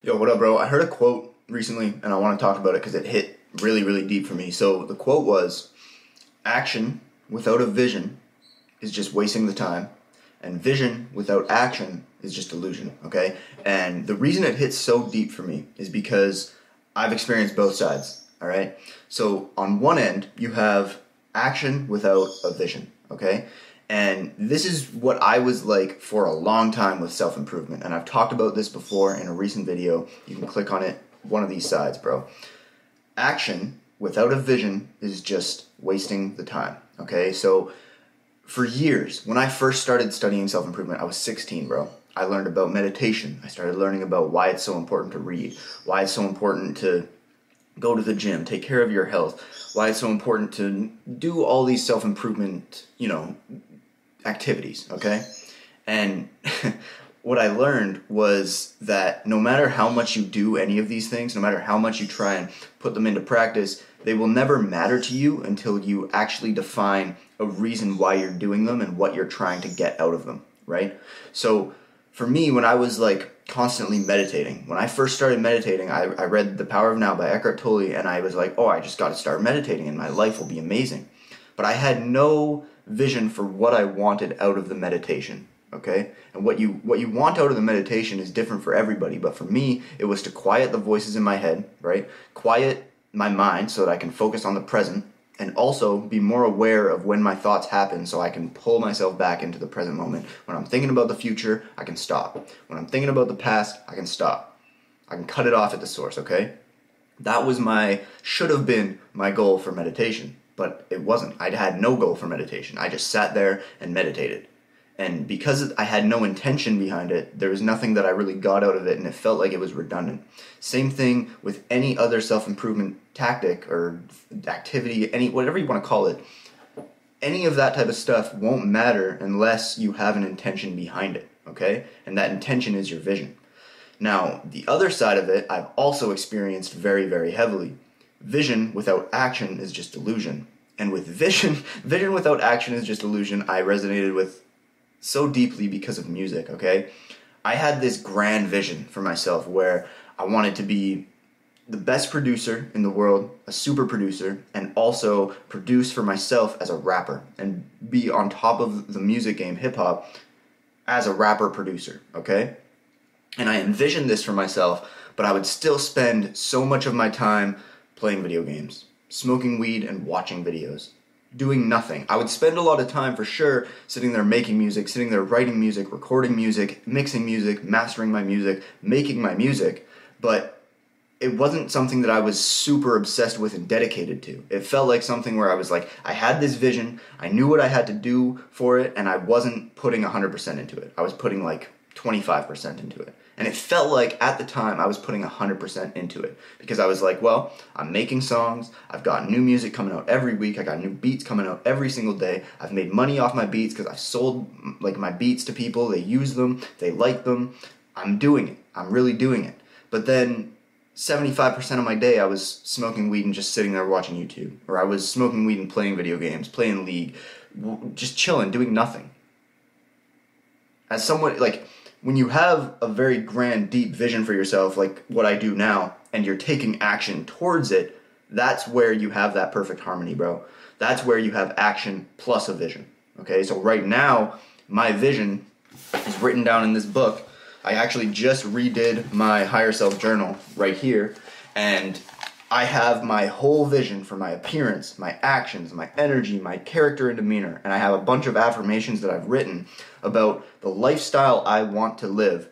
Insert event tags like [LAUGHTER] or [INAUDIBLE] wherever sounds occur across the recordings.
Yo, what up, bro? I heard a quote recently and I want to talk about it because it hit really, really deep for me. So the quote was Action without a vision is just wasting the time, and vision without action is just illusion, okay? And the reason it hits so deep for me is because I've experienced both sides, all right? So on one end, you have action without a vision, okay? And this is what I was like for a long time with self improvement. And I've talked about this before in a recent video. You can click on it, one of these sides, bro. Action without a vision is just wasting the time. Okay, so for years, when I first started studying self improvement, I was 16, bro. I learned about meditation. I started learning about why it's so important to read, why it's so important to go to the gym, take care of your health, why it's so important to do all these self improvement, you know, activities, okay? And [LAUGHS] what I learned was that no matter how much you do any of these things, no matter how much you try and put them into practice, they will never matter to you until you actually define a reason why you're doing them and what you're trying to get out of them, right? So for me, when I was like constantly meditating, when I first started meditating, I, I read The Power of Now by Eckhart Tolle and I was like, oh, I just got to start meditating and my life will be amazing. But I had no vision for what I wanted out of the meditation. Okay? And what you what you want out of the meditation is different for everybody, but for me, it was to quiet the voices in my head, right? Quiet my mind so that I can focus on the present and also be more aware of when my thoughts happen so I can pull myself back into the present moment. When I'm thinking about the future, I can stop. When I'm thinking about the past, I can stop. I can cut it off at the source, okay? That was my should have been my goal for meditation but it wasn't. I had no goal for meditation. I just sat there and meditated. And because I had no intention behind it, there was nothing that I really got out of it, and it felt like it was redundant. Same thing with any other self improvement tactic or activity, any whatever you want to call it. Any of that type of stuff won't matter unless you have an intention behind it, okay? And that intention is your vision. Now, the other side of it, I've also experienced very, very heavily vision without action is just illusion. And with vision, [LAUGHS] vision without action is just illusion, I resonated with so deeply because of music, okay? I had this grand vision for myself where I wanted to be the best producer in the world, a super producer, and also produce for myself as a rapper and be on top of the music game, hip hop, as a rapper producer, okay? And I envisioned this for myself, but I would still spend so much of my time playing video games, smoking weed, and watching videos. Doing nothing. I would spend a lot of time for sure sitting there making music, sitting there writing music, recording music, mixing music, mastering my music, making my music, but it wasn't something that I was super obsessed with and dedicated to. It felt like something where I was like, I had this vision, I knew what I had to do for it, and I wasn't putting 100% into it. I was putting like 25% into it. And it felt like at the time I was putting 100% into it because I was like, well, I'm making songs. I've got new music coming out every week. I got new beats coming out every single day. I've made money off my beats because I've sold like my beats to people. They use them, they like them. I'm doing it. I'm really doing it. But then 75% of my day I was smoking weed and just sitting there watching YouTube. Or I was smoking weed and playing video games, playing League, just chilling, doing nothing. As someone, like, when you have a very grand, deep vision for yourself, like what I do now, and you're taking action towards it, that's where you have that perfect harmony, bro. That's where you have action plus a vision. Okay, so right now, my vision is written down in this book. I actually just redid my higher self journal right here, and I have my whole vision for my appearance, my actions, my energy, my character and demeanor, and I have a bunch of affirmations that I've written about the lifestyle I want to live.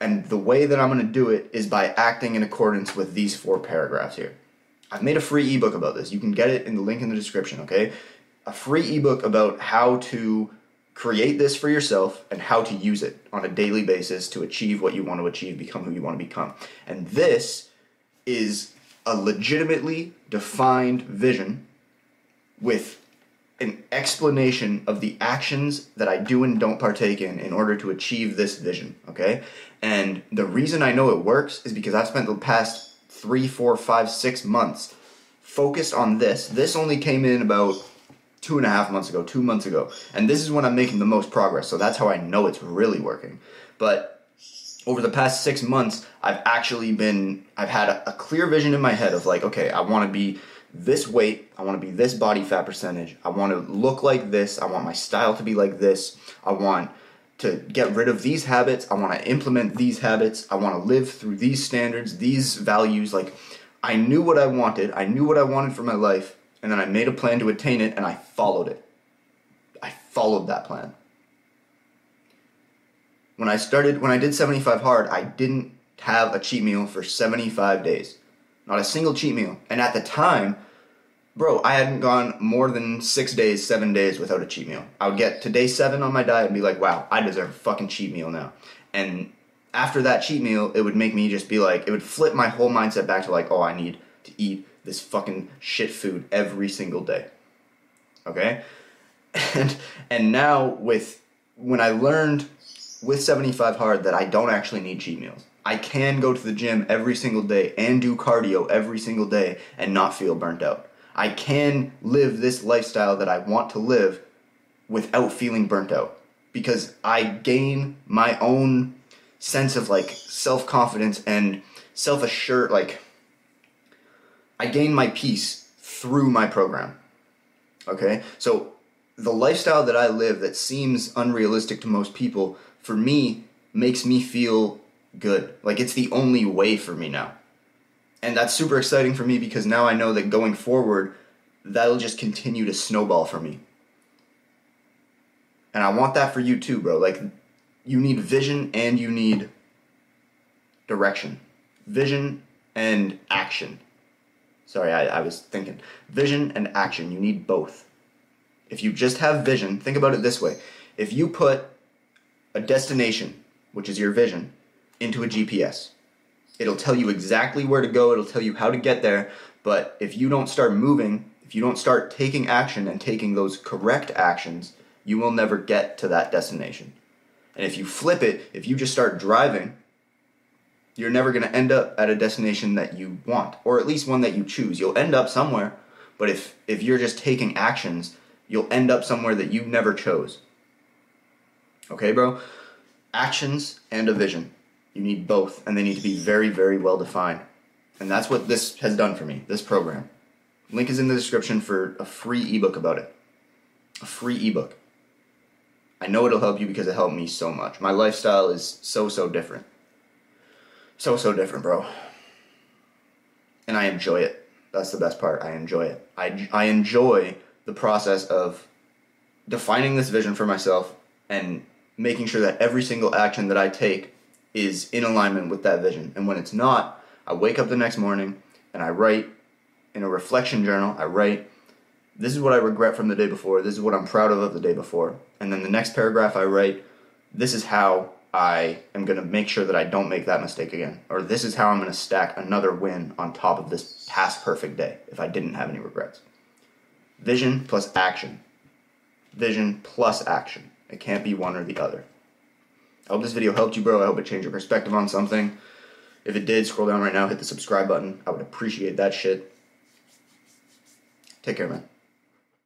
And the way that I'm going to do it is by acting in accordance with these four paragraphs here. I've made a free ebook about this. You can get it in the link in the description, okay? A free ebook about how to create this for yourself and how to use it on a daily basis to achieve what you want to achieve, become who you want to become. And this is a legitimately defined vision with an explanation of the actions that I do and don't partake in in order to achieve this vision, okay? And the reason I know it works is because I've spent the past three, four, five, six months focused on this. This only came in about two and a half months ago, two months ago. And this is when I'm making the most progress. So that's how I know it's really working. But over the past six months, I've actually been, I've had a, a clear vision in my head of like, okay, I want to be this weight, I want to be this body fat percentage, I want to look like this, I want my style to be like this, I want to get rid of these habits, I want to implement these habits, I want to live through these standards, these values. Like, I knew what I wanted, I knew what I wanted for my life, and then I made a plan to attain it and I followed it. I followed that plan when I started, when I did 75 hard, I didn't have a cheat meal for 75 days. Not a single cheat meal. And at the time, bro, I hadn't gone more than six days, seven days without a cheat meal. I would get to day seven on my diet and be like, wow, I deserve a fucking cheat meal now. And after that cheat meal, it would make me just be like, it would flip my whole mindset back to like, oh, I need to eat this fucking shit food every single day. Okay? [LAUGHS] And and now with when I learned with 75 hard that I don't actually need cheat meals. I can go to the gym every single day and do cardio every single day and not feel burnt out. I can live this lifestyle that I want to live without feeling burnt out because I gain my own sense of like self confidence and self assured, like, I gain my peace through my program. Okay? So, the lifestyle that I live that seems unrealistic to most people for me makes me feel good. Like it's the only way for me now. And that's super exciting for me because now I know that going forward, that'll just continue to snowball for me. And I want that for you too, bro. Like, you need vision and you need direction. Vision and action. Sorry, I, I was thinking. Vision and action. You need both. If you just have vision, think about it this way. If you put a destination, which is your vision, into a GPS. It'll tell you exactly where to go, it'll tell you how to get there, but if you don't start moving, if you don't start taking action and taking those correct actions, you will never get to that destination. And if you flip it, if you just start driving, you're never going to end up at a destination that you want, or at least one that you choose. You'll end up somewhere, but if, if you're just taking actions, you'll end up somewhere that you never chose. Okay, bro? Actions and a vision. You need both, and they need to be very, very well defined. And that's what this has done for me, this program. Link is in the description for a free ebook about it. A free ebook. I know it'll help you because it helped me so much. My lifestyle is so, so different. So, so different, bro. And I enjoy it. That's the best part. I enjoy it. I, I enjoy the process of defining this vision for myself and making sure that every single action that I take is in alignment with that vision. And when it's not, I wake up the next morning and I write in a reflection journal, I write, this is what I regret from the day before, this is what I'm proud of of the day before. And then the next paragraph I write, this is how I am going to make sure that I don't make that mistake again. Or this is how I'm going to stack another win on top of this past perfect day if I didn't have any regrets. Vision plus action. Vision plus action. It can't be one or the other. I hope this video helped you, bro. I hope it changed your perspective on something. If it did, scroll down right now, hit the subscribe button. I would appreciate that shit. Take care, man.